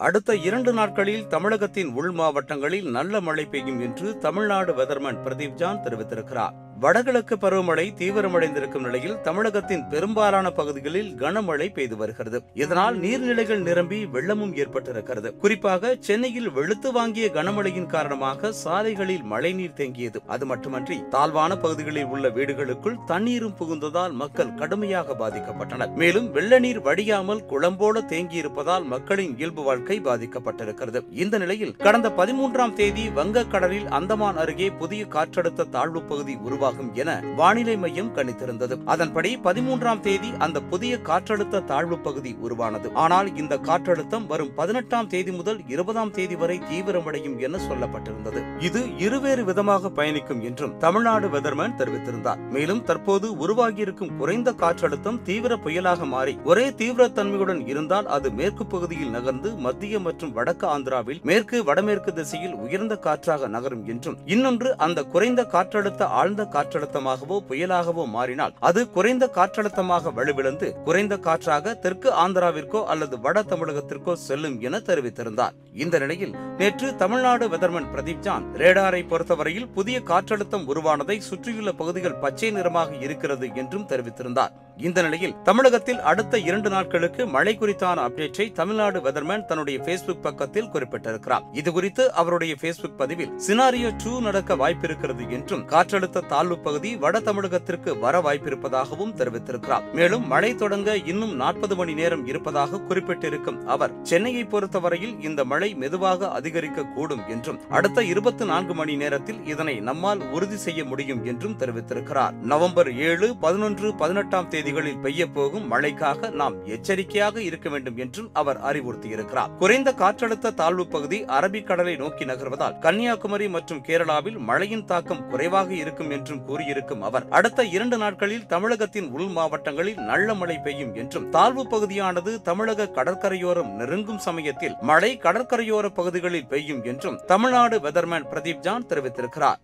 அடுத்த இரண்டு நாட்களில் தமிழகத்தின் உள் மாவட்டங்களில் நல்ல மழை பெய்யும் என்று தமிழ்நாடு வெதர்மன் பிரதீப் ஜான் தெரிவித்திருக்கிறார். வடகிழக்கு பருவமழை தீவிரமடைந்திருக்கும் நிலையில் தமிழகத்தின் பெரும்பாலான பகுதிகளில் கனமழை பெய்து வருகிறது. இதனால் நீர்நிலைகள் நிரம்பி வெள்ளமும் ஏற்பட்டிருக்கிறது. குறிப்பாக சென்னையில் வெளுத்து வாங்கிய கனமழையின் காரணமாக சாலைகளில் மழைநீர் தேங்கியது. அது மட்டுமன்றி தாழ்வான பகுதிகளில் உள்ள வீடுகளுக்குள் தண்ணீரும் புகுந்ததால் மக்கள் கடுமையாக பாதிக்கப்பட்டனர். மேலும் வெள்ள நீர் வடியாமல் குளம்போல தேங்கியிருப்பதால் மக்களின் இயல்பு வாழ்க்கை பாதிக்கப்பட்டிருக்கிறது. இந்த நிலையில் கடந்த பதிமூன்றாம் தேதி வங்கக்கடலில் அந்தமான் அருகே புதிய காற்றழுத்த தாழ்வு பகுதி உருவாகும் என வானிலை மையம் கணித்திருந்தது. அதன்படி பதிமூன்றாம் தேதி அந்த புதிய காற்றழுத்த தாழ்வு பகுதி உருவானது. ஆனால் இந்த காற்றழுத்தம் வரும் பதினெட்டாம் தேதி முதல் இருபதாம் தேதி வரை தீவிரமடையும் என சொல்லப்பட்டிருந்தது. இது இருவேறு விதமாக பயணிக்கும் என்றும் தமிழ்நாடு வெதர்மேன் தெரிவித்திருந்தார். மேலும் தற்போது உருவாகியிருக்கும் குறைந்த காற்றழுத்தம் தீவிர புயலாக மாறி ஒரே தீவிரத்தன்மையுடன் இருந்தால் அது மேற்கு பகுதியில் நகர்ந்து மத்திய மற்றும் வடக்கு ஆந்திராவில் மேற்கு வடமேற்கு திசையில் உயர்ந்த காற்றாக நகரும் என்றும் இன்னொன்று அந்த குறைந்த காற்றழுத்த ஆழ்ந்த காற்றழுத்தமாகவோ புயலாகவோ மாறினால் அது குறைந்த காற்றழுத்தமாக வலுவிழந்து குறைந்த காற்றாக தெற்கு ஆந்திராவிற்கோ அல்லது வட தமிழகத்திற்கோ செல்லும் என தெரிவித்திருந்தார். இந்த நிலையில் நேற்று தமிழ்நாடு வெதர்மன் பிரதீப் ஜான் ரேடாரை பொறுத்தவரையில் புதிய காற்றழுத்தம் உருவானதை சுற்றியுள்ள பகுதிகள் பச்சை நிறமாக இருக்கிறது என்றும் தெரிவித்திருந்தார். இந்த நிலையில் தமிழகத்தில் அடுத்த இரண்டு நாட்களுக்கு மழை குறித்தான அப்டேட்டை தமிழ்நாடு வெதர்மேன் தன்னுடைய பேஸ்புக் பக்கத்தில் குறிப்பிட்டிருக்கிறார். இதுகுறித்து அவருடைய பேஸ்புக் பதிவில் சினாரியோ டூ நடக்க வாய்ப்பிருக்கிறது என்றும் காற்றழுத்த தாழ்வு பகுதி வட தமிழகத்திற்கு வர வாய்ப்பிருப்பதாகவும் தெரிவித்திருக்கிறார். மேலும் மழை தொடங்க இன்னும் நாற்பது மணி நேரம் இருப்பதாக குறிப்பிட்டிருக்கும் அவர் சென்னையை பொறுத்தவரையில் இந்த மழை மெதுவாக அதிகரிக்க கூடும் என்றும் அடுத்த இருபத்தி நான்கு மணி நேரத்தில் இதனை நம்மால் உறுதி செய்ய முடியும் என்றும் தெரிவித்திருக்கிறார். நவம்பர் ஏழு பதினொன்று பதினெட்டாம் தேதி பெய்ய போகும் மழைக்காக நாம் எச்சரிக்கையாக இருக்க வேண்டும் என்றும் அவர் அறிவுறுத்தியிருக்கிறார். குறைந்த காற்றழுத்த தாழ்வு பகுதி அரபிக்கடலை நோக்கி நகர்வதால் கன்னியாகுமரி மற்றும் கேரளாவில் மழையின் தாக்கம் குறைவாக இருக்கும் என்றும் கூறியிருக்கும் அவர் அடுத்த இரண்டு நாட்களில் தமிழகத்தின் உள் மாவட்டங்களில் நல்ல மழை பெய்யும் என்றும் தாழ்வு பகுதியானது தமிழக கடற்கரையோரம் நெருங்கும் சமயத்தில் மழை கடற்கரையோர பகுதிகளில் பெய்யும் என்றும் தமிழ்நாடு வெதர்மேன் பிரதீப் ஜான் தெரிவித்திருக்கிறார்.